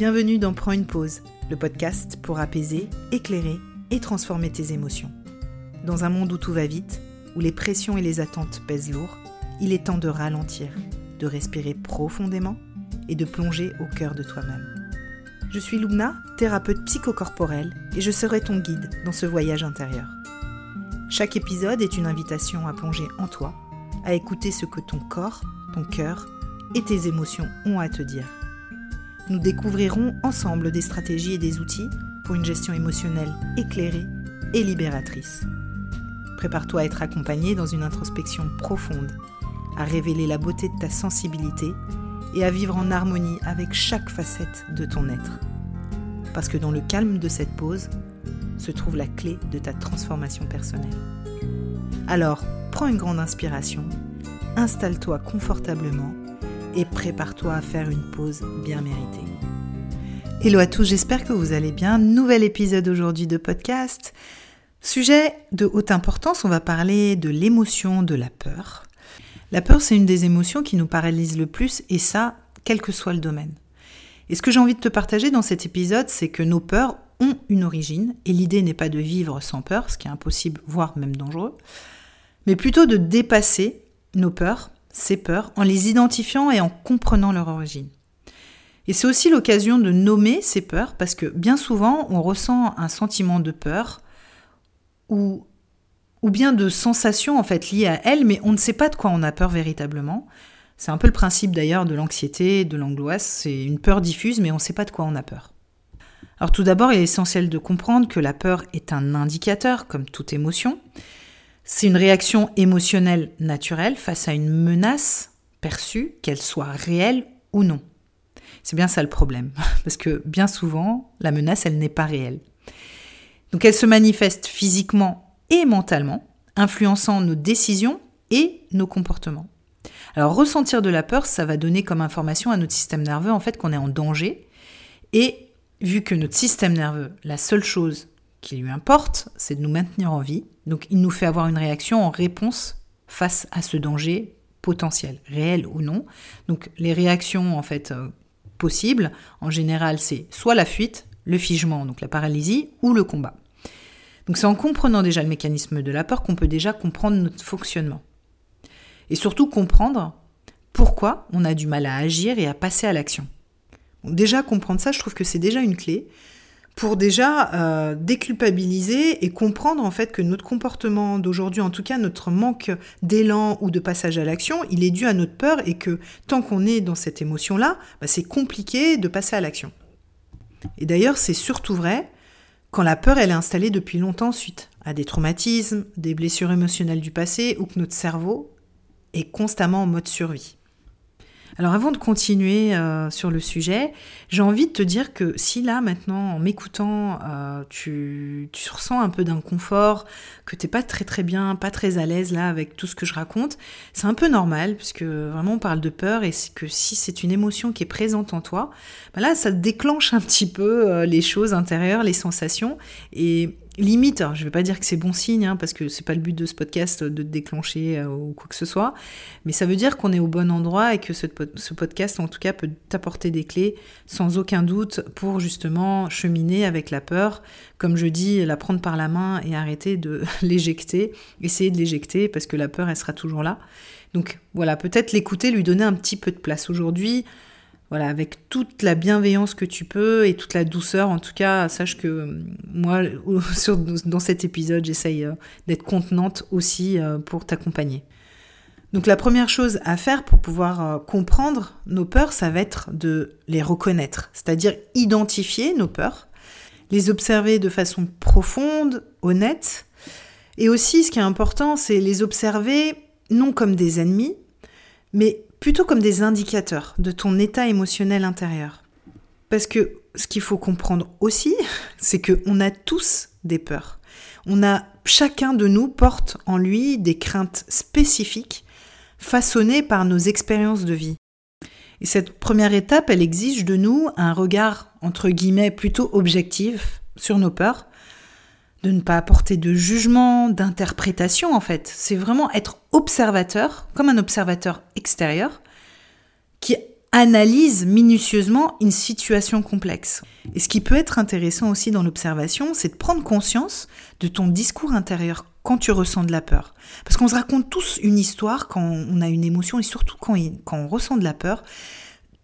Bienvenue dans Prends une pause, le podcast pour apaiser, éclairer et transformer tes émotions. Dans un monde où tout va vite, où les pressions et les attentes pèsent lourd, il est temps de ralentir, de respirer profondément et de plonger au cœur de toi-même. Je suis Luna, thérapeute psychocorporelle, et je serai ton guide dans ce voyage intérieur. Chaque épisode est une invitation à plonger en toi, à écouter ce que ton corps, ton cœur et tes émotions ont à te dire. Nous découvrirons ensemble des stratégies et des outils pour une gestion émotionnelle éclairée et libératrice. Prépare-toi à être accompagné dans une introspection profonde, à révéler la beauté de ta sensibilité et à vivre en harmonie avec chaque facette de ton être. Parce que dans le calme de cette pause se trouve la clé de ta transformation personnelle. Alors, prends une grande inspiration, installe-toi confortablement et prépare-toi à faire une pause bien méritée. Hello à tous, j'espère que vous allez bien. Nouvel épisode aujourd'hui de podcast. Sujet de haute importance, on va parler de l'émotion de la peur. La peur, c'est une des émotions qui nous paralyse le plus, et ça, quel que soit le domaine. Et ce que j'ai envie de te partager dans cet épisode, c'est que nos peurs ont une origine, et l'idée n'est pas de vivre sans peur, ce qui est impossible, voire même dangereux, mais plutôt de dépasser nos peurs, ces peurs, en les identifiant et en comprenant leur origine. Et c'est aussi l'occasion de nommer ces peurs, parce que bien souvent, on ressent un sentiment de peur, ou bien de sensations en fait liées à elle, mais on ne sait pas de quoi on a peur véritablement. C'est un peu le principe d'ailleurs de l'anxiété, de l'angoisse, c'est une peur diffuse, mais on ne sait pas de quoi on a peur. Alors tout d'abord, il est essentiel de comprendre que la peur est un indicateur, comme toute émotion. C'est une réaction émotionnelle naturelle face à une menace perçue, qu'elle soit réelle ou non. C'est bien ça le problème, parce que bien souvent, la menace, elle n'est pas réelle. Donc elle se manifeste physiquement et mentalement, influençant nos décisions et nos comportements. Alors ressentir de la peur, ça va donner comme information à notre système nerveux en fait qu'on est en danger. Et vu que notre système nerveux, la seule chose qui lui importe, c'est de nous maintenir en vie, donc il nous fait avoir une réaction en réponse face à ce danger potentiel, réel ou non. Donc les réactions en fait euh, possibles, en général, c'est soit la fuite, le figement, donc la paralysie, ou le combat. Donc c'est en comprenant déjà le mécanisme de la peur qu'on peut déjà comprendre notre fonctionnement. Et surtout comprendre pourquoi on a du mal à agir et à passer à l'action. déjà comprendre ça, je trouve que c'est déjà une clé pour déjà euh, déculpabiliser et comprendre en fait que notre comportement d'aujourd'hui, en tout cas notre manque d'élan ou de passage à l'action, il est dû à notre peur et que tant qu'on est dans cette émotion-là, bah, c'est compliqué de passer à l'action. Et d'ailleurs, c'est surtout vrai quand la peur est installée depuis longtemps suite à des traumatismes, des blessures émotionnelles du passé ou que notre cerveau est constamment en mode survie. Alors avant de continuer euh, sur le sujet, j'ai envie de te dire que si là maintenant en m'écoutant euh, tu, ressens un peu d'inconfort, que t'es pas très très bien, pas très à l'aise là avec tout ce que je raconte, c'est un peu normal puisque vraiment on parle de peur et que si c'est une émotion qui est présente en toi, bah là ça déclenche un petit peu euh, les choses intérieures, les sensations et limite, je ne vais pas dire que c'est bon signe, hein, parce que c'est pas le but de ce podcast de te déclencher euh, ou quoi que ce soit, mais ça veut dire qu'on est au bon endroit et que ce, ce podcast, en tout cas, peut t'apporter des clés sans aucun doute pour justement cheminer avec la peur. Comme je dis, la prendre par la main et arrêter de l'éjecter, essayer de l'éjecter parce que la peur, elle sera toujours là. Donc voilà, peut-être l'écouter, lui donner un petit peu de place aujourd'hui voilà, avec toute la bienveillance que tu peux et toute la douceur. En tout cas, sache que euh, moi, dans cet épisode, j'essaye euh, d'être contenante aussi euh, pour t'accompagner. Donc la première chose à faire pour pouvoir comprendre nos peurs, ça va être de les reconnaître, c'est-à-dire identifier nos peurs, les observer de façon profonde, honnête, et aussi ce qui est important, c'est les observer non comme des ennemis, mais plutôt comme des indicateurs de ton état émotionnel intérieur. Parce que ce qu'il faut comprendre aussi, c'est qu'on a tous des peurs. On a, chacun de nous porte en lui des craintes spécifiques façonnées par nos expériences de vie. Et cette première étape, elle exige de nous un regard, entre guillemets, plutôt objectif sur nos peurs, de ne pas apporter de jugement, d'interprétation en fait. C'est vraiment être observateur, comme un observateur extérieur, qui analyse minutieusement une situation complexe. Et ce qui peut être intéressant aussi dans l'observation, c'est de prendre conscience de ton discours intérieur quand tu ressens de la peur. Parce qu'on se raconte tous une histoire quand on a une émotion et surtout quand, quand on ressent de la peur.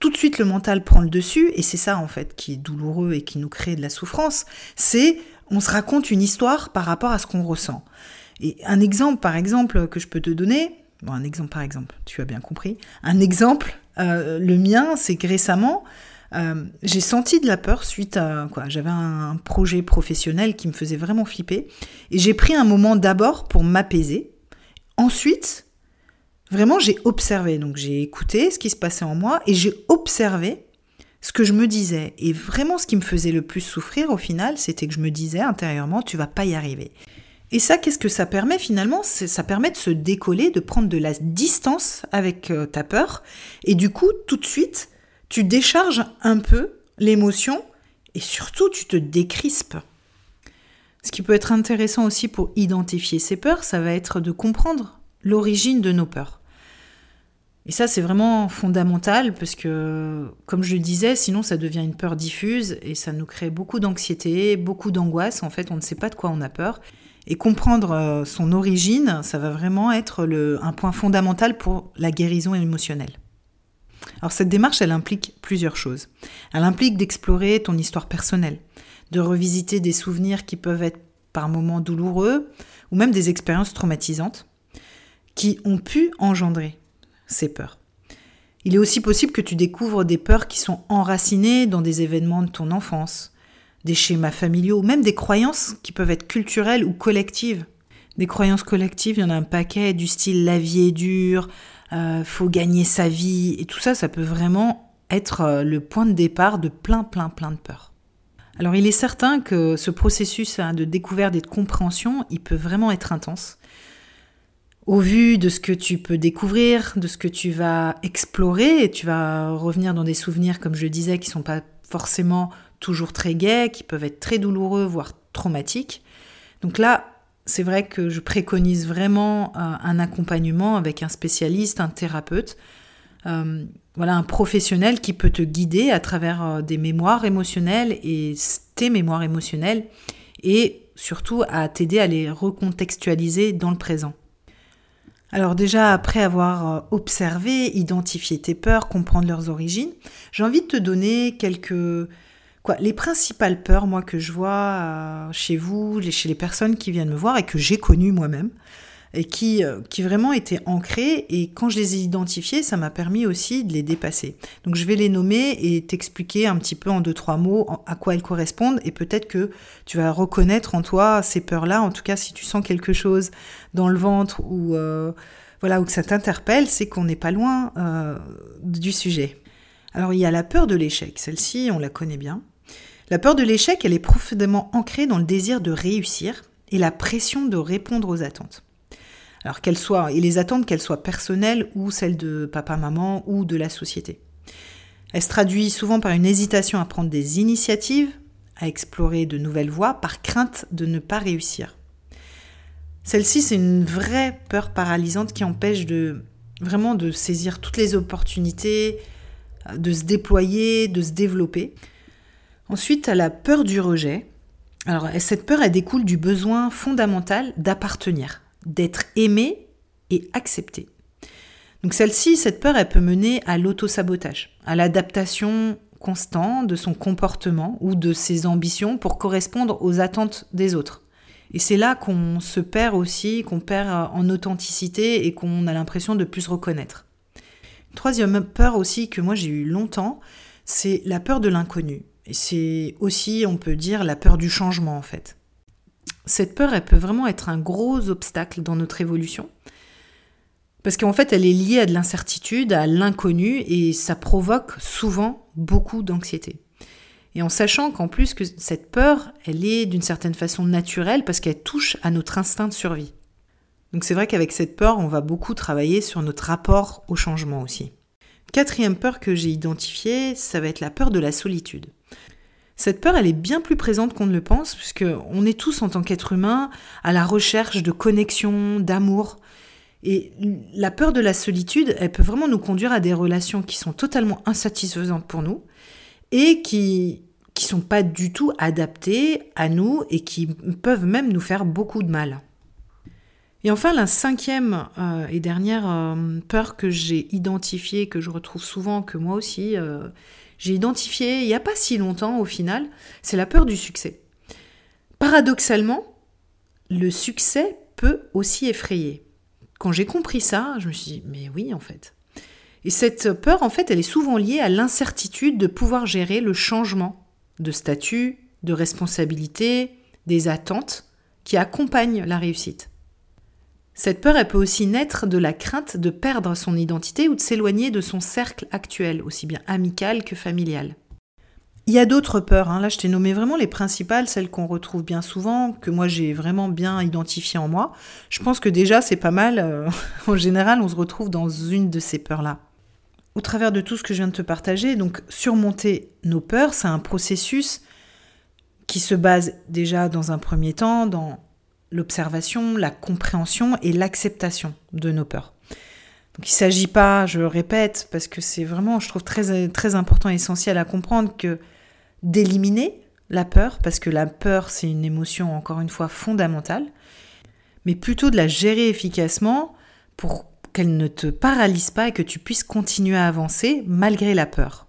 Tout de suite, le mental prend le dessus et c'est ça en fait qui est douloureux et qui nous crée de la souffrance. C'est on se raconte une histoire par rapport à ce qu'on ressent. Et un exemple, par exemple, que je peux te donner, bon, un exemple par exemple, tu as bien compris, un exemple, euh, le mien, c'est que récemment, euh, j'ai senti de la peur suite à quoi J'avais un, projet professionnel qui me faisait vraiment flipper. Et j'ai pris un moment d'abord pour m'apaiser. Ensuite, vraiment, j'ai observé. Donc, j'ai écouté ce qui se passait en moi et j'ai observé ce que je me disais. Et vraiment, ce qui me faisait le plus souffrir au final, c'était que je me disais intérieurement, tu vas pas y arriver. Et ça, qu'est-ce que ça permet finalement? Ça permet de se décoller, de prendre de la distance avec euh, ta peur. Et du coup, tout de suite, tu décharges un peu l'émotion et surtout tu te décrispes. Ce qui peut être intéressant aussi pour identifier ces peurs, ça va être de comprendre l'origine de nos peurs. Et ça, c'est vraiment fondamental parce que, comme je le disais, sinon ça devient une peur diffuse et ça nous crée beaucoup d'anxiété, beaucoup d'angoisse. En fait, on ne sait pas de quoi on a peur. Et comprendre euh, son origine, ça va vraiment être un point fondamental pour la guérison émotionnelle. Alors cette démarche, elle implique plusieurs choses. Elle implique d'explorer ton histoire personnelle, de revisiter des souvenirs qui peuvent être par moments douloureux ou même des expériences traumatisantes qui ont pu engendrer ces peurs. Il est aussi possible que tu découvres des peurs qui sont enracinées dans des événements de ton enfance, des schémas familiaux, même des croyances qui peuvent être culturelles ou collectives. Des croyances collectives, il y en a un paquet du style la vie est dure, euh, faut gagner sa vie, et tout ça, ça peut vraiment être euh, le point de départ de plein, plein, plein de peurs. Alors il est certain que ce processus hein, de découverte et de compréhension, il peut vraiment être intense. Au vu de ce que tu peux découvrir, de ce que tu vas explorer, et tu vas revenir dans des souvenirs, comme je disais, qui sont pas forcément toujours très gais, qui peuvent être très douloureux, voire traumatiques. Donc là, c'est vrai que je préconise vraiment euh, un accompagnement avec un spécialiste, un thérapeute, euh, voilà, un professionnel qui peut te guider à travers euh, des mémoires émotionnelles et tes mémoires émotionnelles et surtout à t'aider à les recontextualiser dans le présent. Alors déjà, après avoir observé, identifié tes peurs, comprendre leurs origines, j'ai envie de te donner quelques les principales peurs, moi, que je vois euh, chez vous, chez les personnes qui viennent me voir et que j'ai connues moi-même, et qui, euh, qui vraiment étaient ancrées, et quand je les ai identifiées, ça m'a permis aussi de les dépasser. Donc je vais les nommer et t'expliquer un petit peu en deux, trois mots à quoi elles correspondent, et peut-être que tu vas reconnaître en toi ces peurs-là, en tout cas si tu sens quelque chose dans le ventre ou... Euh, voilà, ou que ça t'interpelle, c'est qu'on n'est pas loin du sujet. Alors il y a la peur de l'échec, celle-ci on la connaît bien. La peur de l'échec, elle est profondément ancrée dans le désir de réussir et la pression de répondre aux attentes. Alors qu'elles soient, et les attentes qu'elles soient personnelles ou celles de papa-maman ou de la société. Elle se traduit souvent par une hésitation à prendre des initiatives, à explorer de nouvelles voies par crainte de ne pas réussir. Celle-ci, c'est une vraie peur paralysante qui empêche de vraiment de saisir toutes les opportunités, de se déployer, de se développer. Ensuite, à la peur du rejet. Alors, cette peur, elle découle du besoin fondamental d'appartenir, d'être aimé et accepté. Donc celle-ci, cette peur, elle peut mener à l'autosabotage, à l'adaptation constante de son comportement ou de ses ambitions pour correspondre aux attentes des autres. Et c'est là qu'on se perd aussi, qu'on perd en authenticité et qu'on a l'impression de plus reconnaître. troisième peur aussi que moi j'ai eu longtemps, c'est la peur de l'inconnu c'est aussi, on peut dire, la peur du changement en fait. Cette peur, elle peut vraiment être un gros obstacle dans notre évolution. Parce qu'en fait, elle est liée à de l'incertitude, à l'inconnu, et ça provoque souvent beaucoup d'anxiété. Et en sachant qu'en plus que cette peur, elle est d'une certaine façon naturelle parce qu'elle touche à notre instinct de survie. Donc c'est vrai qu'avec cette peur, on va beaucoup travailler sur notre rapport au changement aussi. Quatrième peur que j'ai identifiée, ça va être la peur de la solitude. Cette peur, elle est bien plus présente qu'on ne le pense, puisque on est tous en tant qu'être humain à la recherche de connexion, d'amour. Et la peur de la solitude, elle peut vraiment nous conduire à des relations qui sont totalement insatisfaisantes pour nous et qui qui sont pas du tout adaptées à nous et qui peuvent même nous faire beaucoup de mal. Et enfin, la cinquième euh, et dernière euh, peur que j'ai identifiée, que je retrouve souvent, que moi aussi euh, j'ai identifiée il n'y a pas si longtemps au final, c'est la peur du succès. Paradoxalement, le succès peut aussi effrayer. Quand j'ai compris ça, je me suis dit, mais oui, en fait. Et cette peur, en fait, elle est souvent liée à l'incertitude de pouvoir gérer le changement de statut, de responsabilité, des attentes qui accompagnent la réussite. Cette peur, elle peut aussi naître de la crainte de perdre son identité ou de s'éloigner de son cercle actuel, aussi bien amical que familial. Il y a d'autres peurs, hein. là je t'ai nommé vraiment les principales, celles qu'on retrouve bien souvent, que moi j'ai vraiment bien identifiées en moi. Je pense que déjà c'est pas mal, euh, en général on se retrouve dans une de ces peurs-là. Au travers de tout ce que je viens de te partager, donc surmonter nos peurs, c'est un processus qui se base déjà dans un premier temps dans l'observation, la compréhension et l'acceptation de nos peurs. Donc il ne s'agit pas, je le répète, parce que c'est vraiment, je trouve très, très important et essentiel à comprendre que d'éliminer la peur, parce que la peur, c'est une émotion, encore une fois, fondamentale, mais plutôt de la gérer efficacement pour qu'elle ne te paralyse pas et que tu puisses continuer à avancer malgré la peur.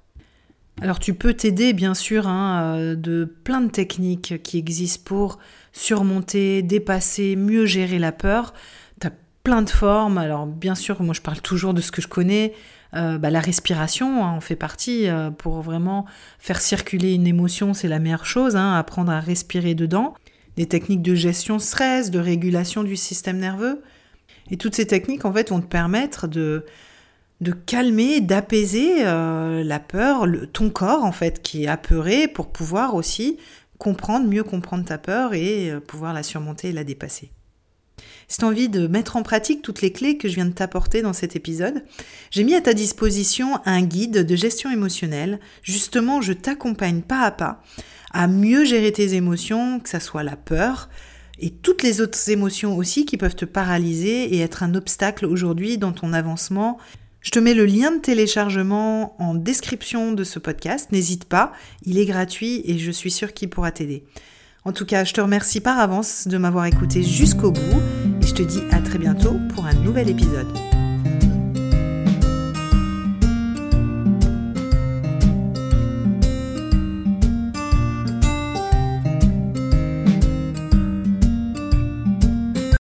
Alors tu peux t'aider bien sûr hein, euh, de plein de techniques qui existent pour surmonter, dépasser, mieux gérer la peur. Tu as plein de formes. Alors bien sûr, moi je parle toujours de ce que je connais. Euh, bah, la respiration hein, en fait partie euh, pour vraiment faire circuler une émotion, c'est la meilleure chose, hein, apprendre à respirer dedans. Des techniques de gestion stress, de régulation du système nerveux. Et toutes ces techniques en fait vont te permettre de, de calmer, d'apaiser euh, la peur, ton corps en fait qui est apeuré pour pouvoir aussi comprendre, mieux comprendre ta peur et pouvoir la surmonter et la dépasser. Si tu as envie de mettre en pratique toutes les clés que je viens de t'apporter dans cet épisode, j'ai mis à ta disposition un guide de gestion émotionnelle. Justement, je t'accompagne pas à pas à mieux gérer tes émotions, que ce soit la peur et toutes les autres émotions aussi qui peuvent te paralyser et être un obstacle aujourd'hui dans ton avancement. Je te mets le lien de téléchargement en description de ce podcast. N'hésite pas, il est gratuit et je suis sûre qu'il pourra t'aider. En tout cas, je te remercie par avance de m'avoir écouté jusqu'au bout et je te dis à très bientôt pour un nouvel épisode.